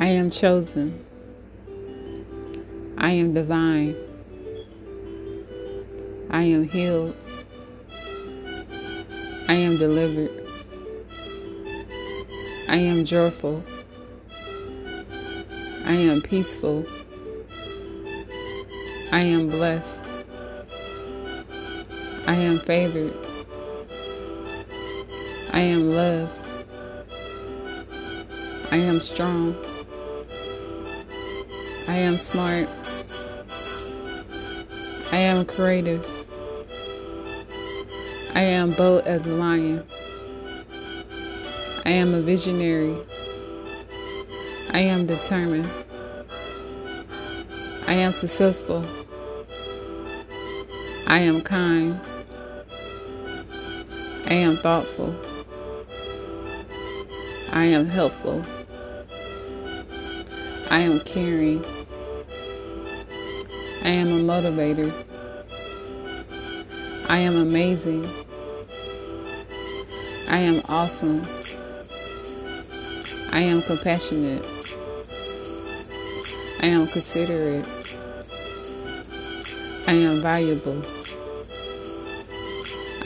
I am chosen. I am divine. I am healed. I am delivered. I am joyful. I am peaceful. I am blessed. I am favored. I am loved. I am strong. I am smart. I am creative. I am bold as a lion. I am a visionary. I am determined. I am successful. I am kind. I am thoughtful. I am helpful. I am caring. I am a motivator. I am amazing. I am awesome. I am compassionate. I am considerate. I am valuable.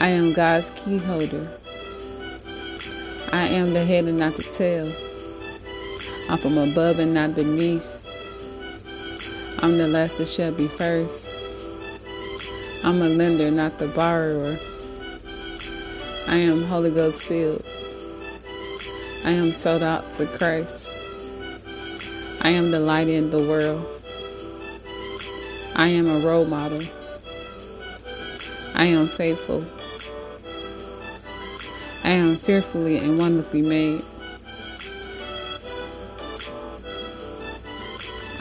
I am God's key holder. I am the head and not the tail. I'm from above and not beneath. I'm the last that shall be first. I'm a lender, not the borrower. I am Holy Ghost filled. I am sold out to Christ. I am the light in the world. I am a role model. I am faithful. I am fearfully and wonderfully made.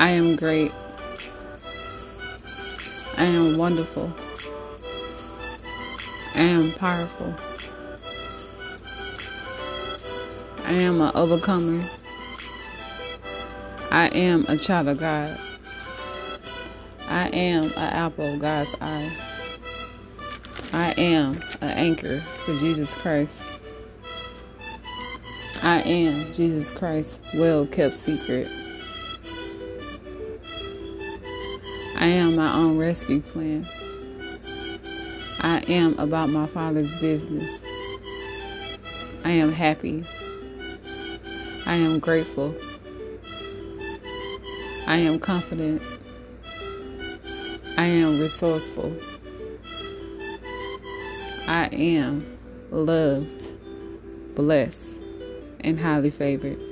I am great. I am wonderful. I am powerful. I am an overcomer. I am a child of God. I am an apple of God's eye. I am an anchor for Jesus Christ. I am Jesus Christ's well kept secret. I am my own rescue plan. I am about my Father's business. I am happy. I am grateful. I am confident. I am resourceful. I am loved, blessed, and highly favored.